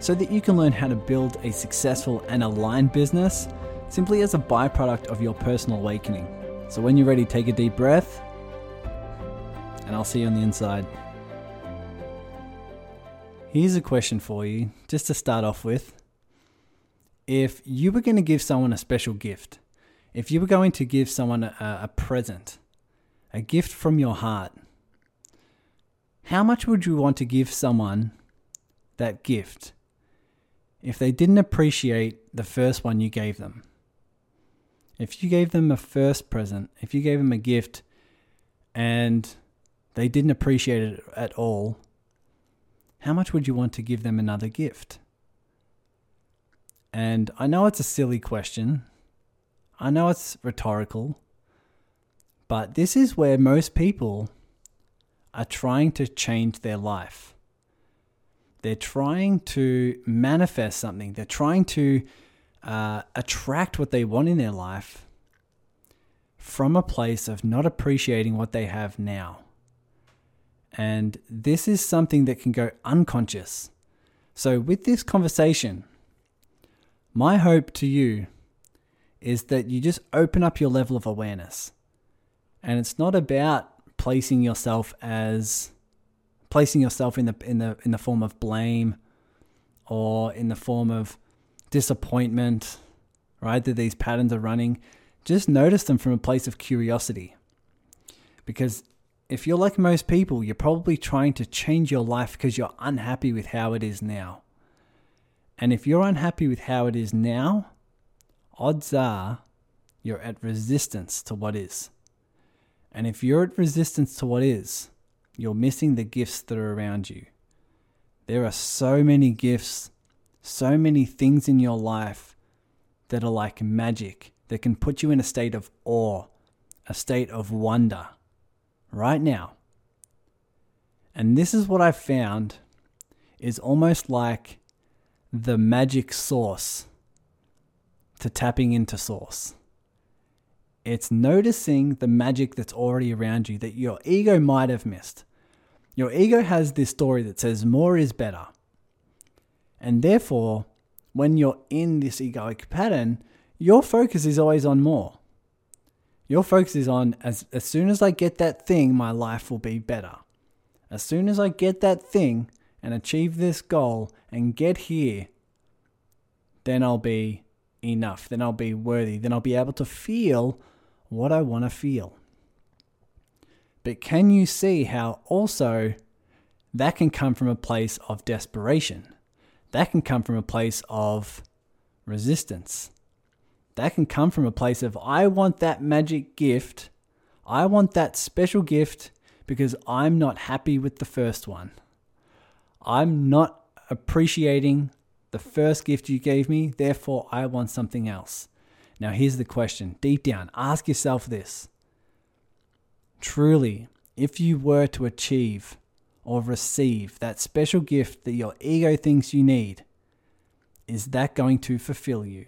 so that you can learn how to build a successful and aligned business simply as a byproduct of your personal awakening. So when you're ready, take a deep breath, and I'll see you on the inside. Here's a question for you, just to start off with. If you were going to give someone a special gift, if you were going to give someone a, a present, a gift from your heart, how much would you want to give someone that gift if they didn't appreciate the first one you gave them? If you gave them a first present, if you gave them a gift and they didn't appreciate it at all, how much would you want to give them another gift? And I know it's a silly question. I know it's rhetorical. But this is where most people are trying to change their life. They're trying to manifest something. They're trying to uh, attract what they want in their life from a place of not appreciating what they have now. And this is something that can go unconscious. So, with this conversation, my hope to you is that you just open up your level of awareness. And it's not about placing yourself as placing yourself in the in the in the form of blame or in the form of disappointment, right? That these patterns are running. Just notice them from a place of curiosity. Because if you're like most people, you're probably trying to change your life because you're unhappy with how it is now. And if you're unhappy with how it is now, odds are you're at resistance to what is. And if you're at resistance to what is, you're missing the gifts that are around you. There are so many gifts, so many things in your life that are like magic that can put you in a state of awe, a state of wonder right now. And this is what I've found is almost like the magic source to tapping into source. It's noticing the magic that's already around you that your ego might have missed. Your ego has this story that says more is better. And therefore, when you're in this egoic pattern, your focus is always on more. Your focus is on as, as soon as I get that thing, my life will be better. As soon as I get that thing and achieve this goal and get here, then I'll be enough. Then I'll be worthy. Then I'll be able to feel what I want to feel. But can you see how also that can come from a place of desperation? That can come from a place of resistance that can come from a place of I want that magic gift. I want that special gift because I'm not happy with the first one. I'm not appreciating the first gift you gave me, therefore I want something else. Now, here's the question deep down, ask yourself this. Truly, if you were to achieve or receive that special gift that your ego thinks you need, is that going to fulfill you?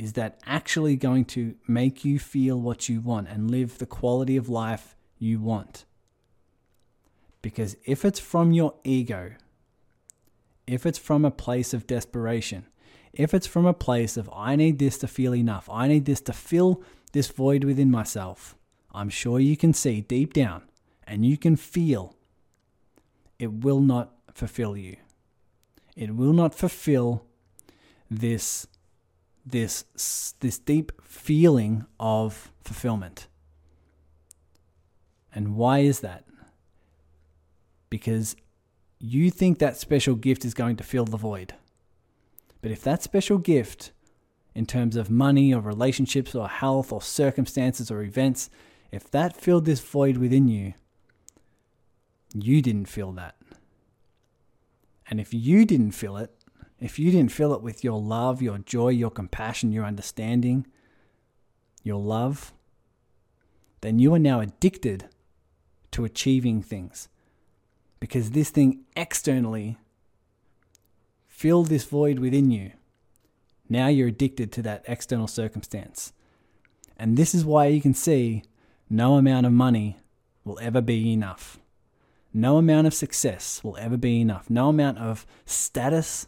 is that actually going to make you feel what you want and live the quality of life you want? Because if it's from your ego, if it's from a place of desperation, if it's from a place of, I need this to feel enough, I need this to fill this void within myself, I'm sure you can see deep down and you can feel it will not fulfill you. It will not fulfill this this this deep feeling of fulfillment. And why is that? Because you think that special gift is going to fill the void. But if that special gift, in terms of money or relationships or health or circumstances or events, if that filled this void within you, you didn't feel that. And if you didn't feel it, if you didn't fill it with your love, your joy, your compassion, your understanding, your love, then you are now addicted to achieving things. Because this thing externally filled this void within you. Now you're addicted to that external circumstance. And this is why you can see no amount of money will ever be enough. No amount of success will ever be enough. No amount of status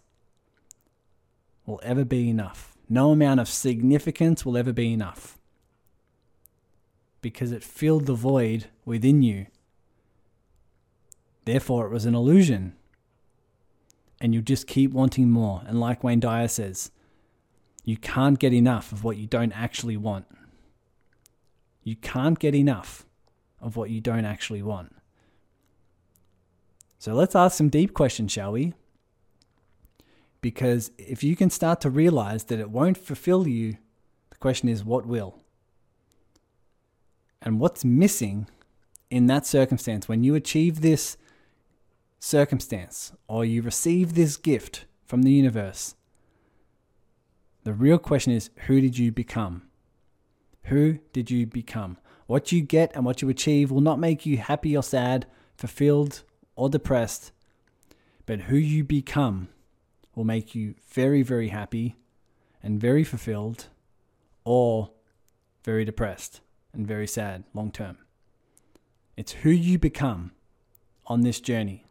will ever be enough. No amount of significance will ever be enough. Because it filled the void within you. Therefore, it was an illusion. And you just keep wanting more. And like Wayne Dyer says, you can't get enough of what you don't actually want. You can't get enough of what you don't actually want. So let's ask some deep questions, shall we? Because if you can start to realize that it won't fulfill you, the question is, what will? And what's missing in that circumstance when you achieve this circumstance or you receive this gift from the universe? The real question is, who did you become? Who did you become? What you get and what you achieve will not make you happy or sad, fulfilled or depressed, but who you become will make you very, very happy and very fulfilled or very depressed and very sad long term. It's who you become on this journey.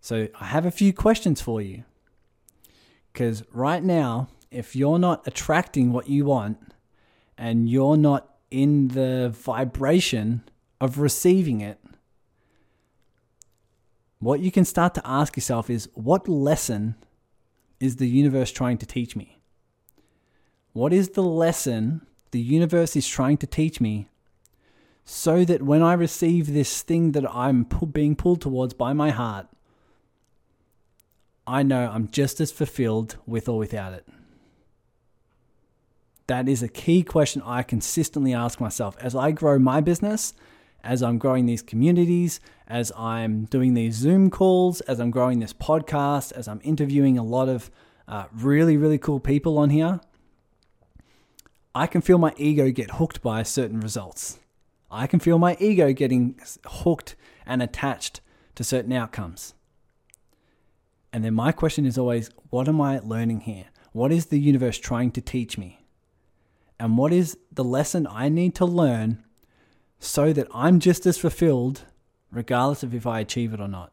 So, I have a few questions for you. Because right now, if you're not attracting what you want and you're not in the vibration of receiving it, what you can start to ask yourself is what lesson is the universe trying to teach me? What is the lesson the universe is trying to teach me so that when I receive this thing that I'm being pulled towards by my heart, I know I'm just as fulfilled with or without it? That is a key question I consistently ask myself as I grow my business as I'm growing these communities, as I'm doing these Zoom calls, as I'm growing this podcast, as I'm interviewing a lot of uh, really, really cool people on here, I can feel my ego get hooked by certain results. I can feel my ego getting hooked and attached to certain outcomes. And then my question is always what am I learning here? What is the universe trying to teach me? And what is the lesson I need to learn so that I'm just as fulfilled regardless of if I achieve it or not.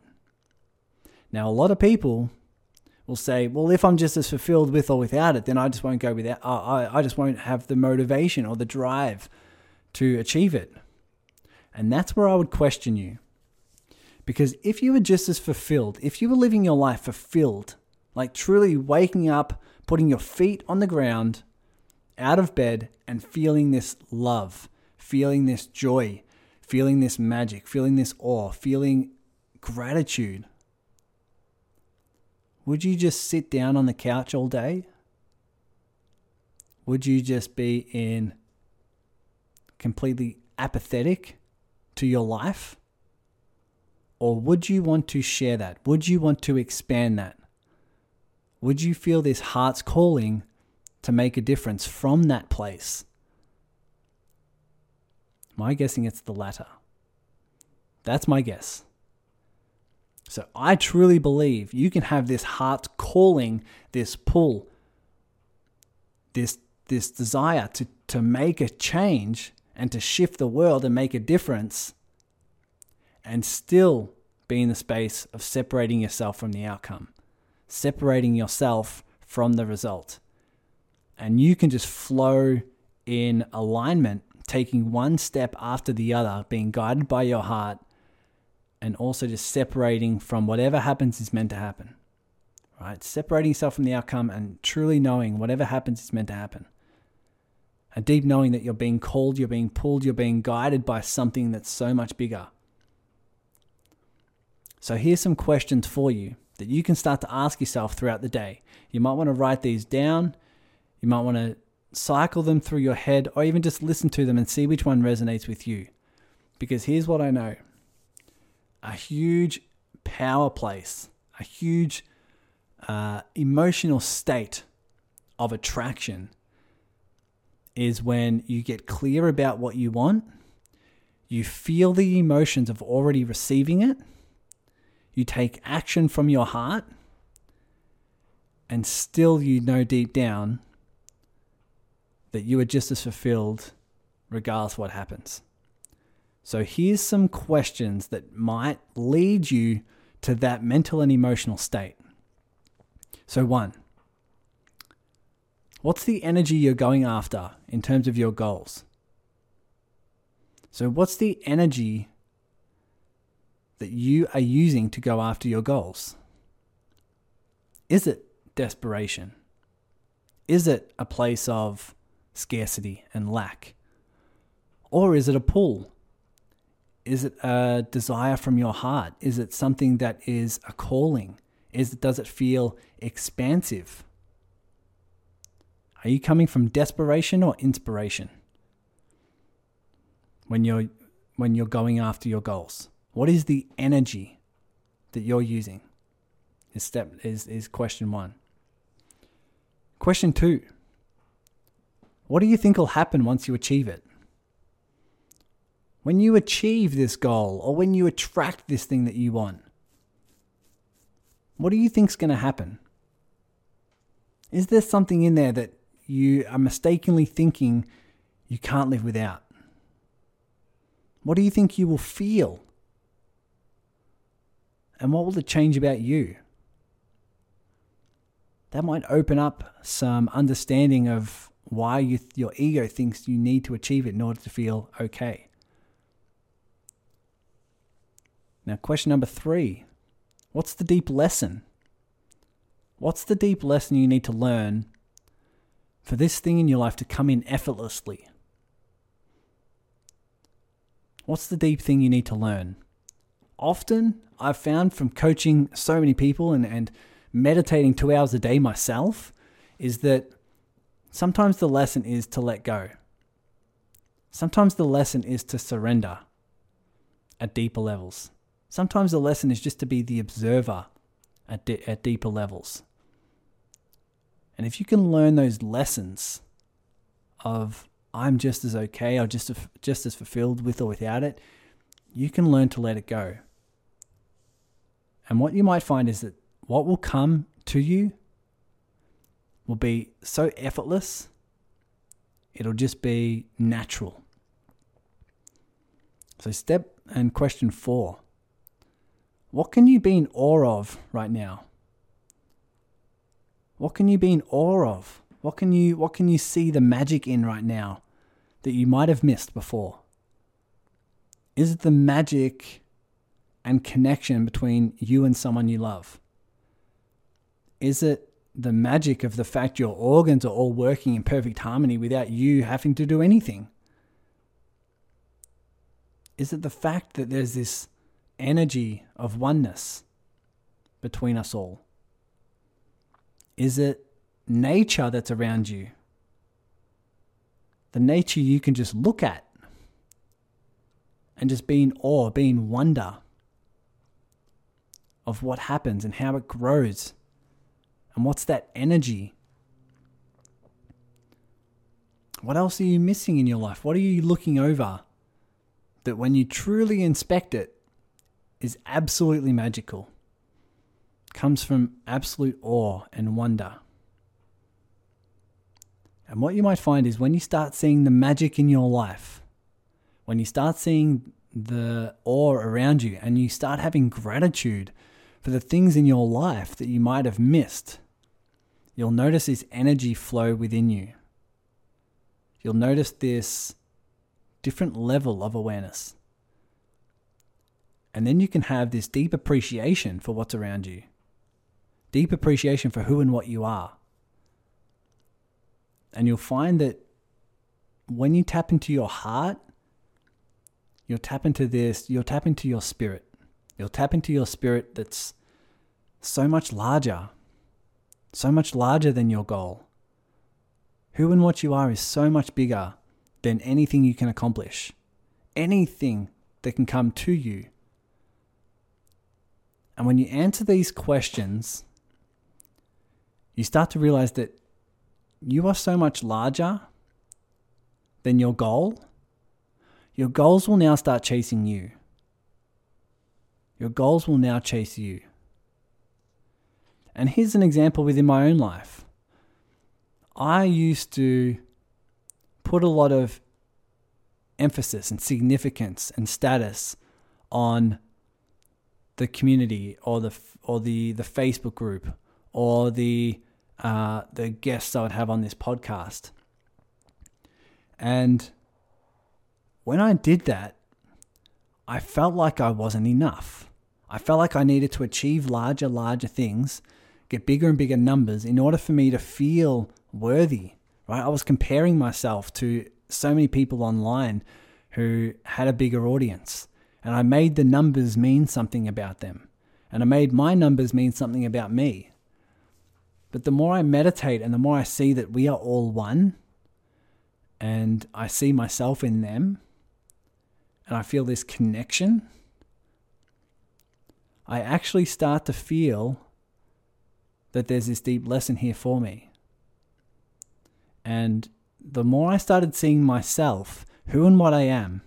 Now, a lot of people will say, well, if I'm just as fulfilled with or without it, then I just won't go without, I, I just won't have the motivation or the drive to achieve it. And that's where I would question you. Because if you were just as fulfilled, if you were living your life fulfilled, like truly waking up, putting your feet on the ground, out of bed, and feeling this love, feeling this joy, feeling this magic, feeling this awe, feeling gratitude, would you just sit down on the couch all day? Would you just be in completely apathetic to your life? Or would you want to share that? Would you want to expand that? Would you feel this heart's calling to make a difference from that place? My guessing it's the latter. That's my guess. So I truly believe you can have this heart calling, this pull, this this desire to, to make a change and to shift the world and make a difference and still be in the space of separating yourself from the outcome, separating yourself from the result. And you can just flow in alignment taking one step after the other, being guided by your heart, and also just separating from whatever happens is meant to happen. Right? Separating yourself from the outcome and truly knowing whatever happens is meant to happen. A deep knowing that you're being called, you're being pulled, you're being guided by something that's so much bigger. So here's some questions for you that you can start to ask yourself throughout the day. You might want to write these down. You might want to cycle them through your head or even just listen to them and see which one resonates with you. Because here's what I know a huge power place, a huge uh, emotional state of attraction is when you get clear about what you want, you feel the emotions of already receiving it, you take action from your heart, and still you know deep down that you are just as fulfilled regardless what happens. So here's some questions that might lead you to that mental and emotional state. So, one, what's the energy you're going after in terms of your goals? So, what's the energy that you are using to go after your goals? Is it desperation? Is it a place of scarcity and lack? Or is it a pull? Is it a desire from your heart? Is it something that is a calling? Is does it feel expansive? Are you coming from desperation or inspiration? When you're when you're going after your goals? What is the energy that you're using? Is step is, is question one. Question two. What do you think will happen once you achieve it? when you achieve this goal or when you attract this thing that you want, what do you think's going to happen? Is there something in there that you are mistakenly thinking you can't live without? What do you think you will feel? And what will it change about you? That might open up some understanding of why you, your ego thinks you need to achieve it in order to feel okay. Now, question number three What's the deep lesson? What's the deep lesson you need to learn for this thing in your life to come in effortlessly? What's the deep thing you need to learn? Often, I've found from coaching so many people and, and meditating two hours a day myself, is that sometimes the lesson is to let go. Sometimes the lesson is to surrender at deeper levels. Sometimes the lesson is just to be the observer at, de- at deeper levels. And if you can learn those lessons of I'm just as okay or just, just as fulfilled with or without it, you can learn to let it go. And what you might find is that what will come to you will be so effortless, it'll just be natural. So, step and question four what can you be in awe of right now? What can you be in awe of? What can you what can you see the magic in right now that you might have missed before? Is it the magic and connection between you and someone you love? Is it the magic of the fact your organs are all working in perfect harmony without you having to do anything? Is it the fact that there's this energy of oneness between us all? Is it nature that's around you? The nature you can just look at and just be in awe, be in wonder of what happens and how it grows and what's that energy. What else are you missing in your life? What are you looking over that when you truly inspect it, is absolutely magical, comes from absolute awe and wonder. And what you might find is when you start seeing the magic in your life, when you start seeing the awe around you and you start having gratitude for the things in your life that you might have missed, you'll notice this energy flow within you. You'll notice this different level of awareness. And then you can have this deep appreciation for what's around you, deep appreciation for who and what you are. And you'll find that when you tap into your heart, you'll tap into this, you'll tap into your spirit. You'll tap into your spirit that's so much larger, so much larger than your goal. Who and what you are is so much bigger than anything you can accomplish, anything that can come to you and when you answer these questions, you start to realize that you are so much larger than your goal. Your goals will now start chasing you. Your goals will now chase you. And here's an example within my own life. I used to put a lot of emphasis and significance and status on the community or the or the the Facebook group or the uh, the guests I would have on this podcast. And when I did that, I felt like I wasn't enough. I felt like I needed to achieve larger, larger things, get bigger and bigger numbers in order for me to feel worthy, right? I was comparing myself to so many people online who had a bigger audience. And I made the numbers mean something about them. And I made my numbers mean something about me. But the more I meditate and the more I see that we are all one, and I see myself in them, and I feel this connection, I actually start to feel that there's this deep lesson here for me. And the more I started seeing myself, who and what I am,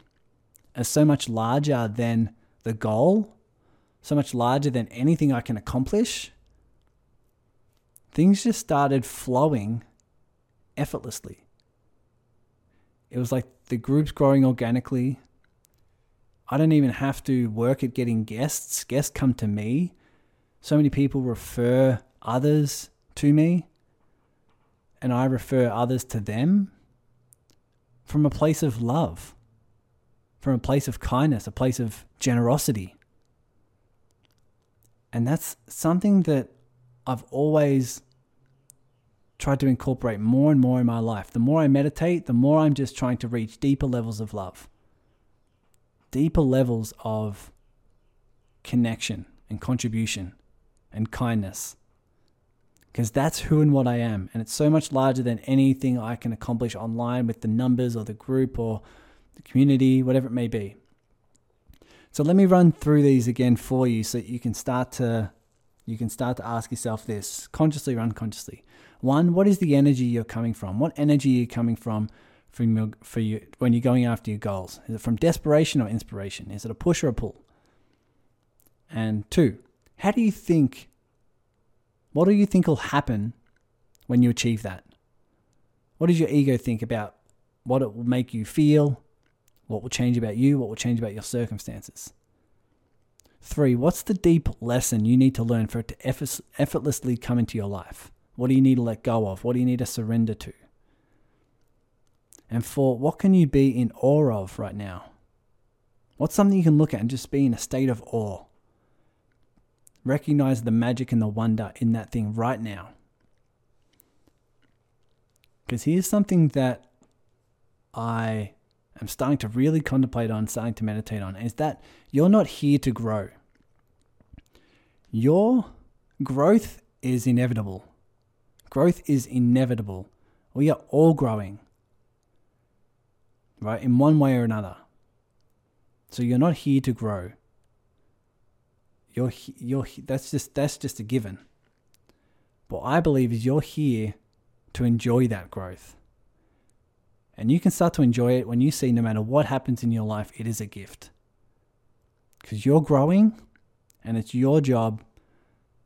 as so much larger than the goal, so much larger than anything I can accomplish, things just started flowing effortlessly. It was like the group's growing organically. I don't even have to work at getting guests. Guests come to me. So many people refer others to me, and I refer others to them from a place of love, from a place of kindness, a place of generosity. And that's something that I've always tried to incorporate more and more in my life. The more I meditate, the more I'm just trying to reach deeper levels of love, deeper levels of connection and contribution and kindness. Because that's who and what I am. And it's so much larger than anything I can accomplish online with the numbers or the group or the community, whatever it may be. So let me run through these again for you so you can start to you can start to ask yourself this consciously or unconsciously. One, what is the energy you're coming from? What energy are you coming from from your, for you when you're going after your goals? Is it from desperation or inspiration? Is it a push or a pull? And two, how do you think? What do you think will happen when you achieve that? What does your ego think about what it will make you feel? What will change about you? What will change about your circumstances? Three, what's the deep lesson you need to learn for it to effortlessly come into your life? What do you need to let go of? What do you need to surrender to? And four, what can you be in awe of right now? What's something you can look at and just be in a state of awe? Recognize the magic and the wonder in that thing right now. Because here's something that I am starting to really contemplate on, starting to meditate on, is that you're not here to grow. Your growth is inevitable. Growth is inevitable. We are all growing, right, in one way or another. So you're not here to grow. You're you're that's just that's just a given. What I believe is you're here to enjoy that growth. And you can start to enjoy it when you see no matter what happens in your life, it is a gift. Because you're growing and it's your job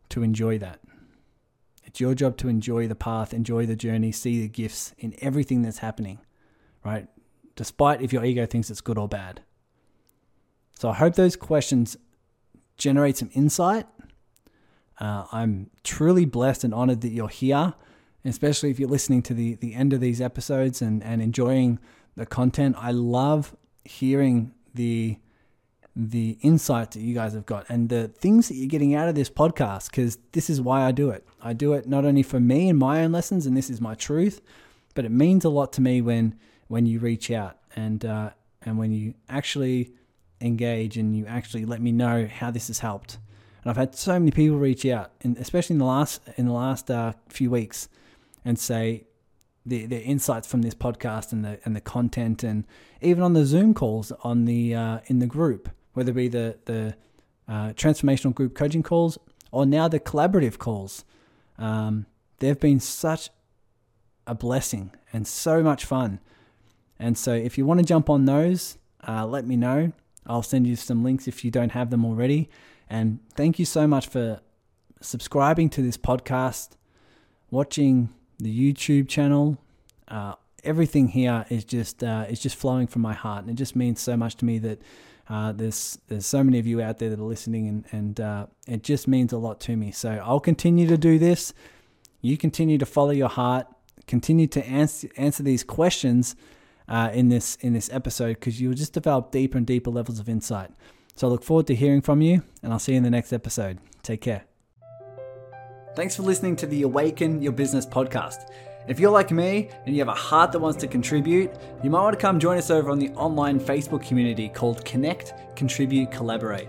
to enjoy that. It's your job to enjoy the path, enjoy the journey, see the gifts in everything that's happening, right? Despite if your ego thinks it's good or bad. So I hope those questions generate some insight. Uh, I'm truly blessed and honored that you're here, especially if you're listening to the, the end of these episodes and, and enjoying the content. I love hearing the the insight that you guys have got and the things that you're getting out of this podcast because this is why I do it. I do it not only for me and my own lessons, and this is my truth, but it means a lot to me when when you reach out and uh, and when you actually engage and you actually let me know how this has helped. And I've had so many people reach out, and especially in the last in the last uh, few weeks, and say the the insights from this podcast and the and the content, and even on the Zoom calls on the uh, in the group whether it be the the uh, transformational group coaching calls or now the collaborative calls um, they've been such a blessing and so much fun. And so if you want to jump on those, uh, let me know. I'll send you some links if you don't have them already. And thank you so much for subscribing to this podcast, watching the YouTube channel. Uh, everything here is just uh, is just flowing from my heart, and it just means so much to me that uh, there's there's so many of you out there that are listening, and and uh, it just means a lot to me. So I'll continue to do this. You continue to follow your heart, continue to answer answer these questions uh, in this in this episode because you'll just develop deeper and deeper levels of insight. So I look forward to hearing from you, and I'll see you in the next episode. Take care. Thanks for listening to the Awaken Your Business podcast. If you're like me and you have a heart that wants to contribute, you might want to come join us over on the online Facebook community called Connect, Contribute, Collaborate.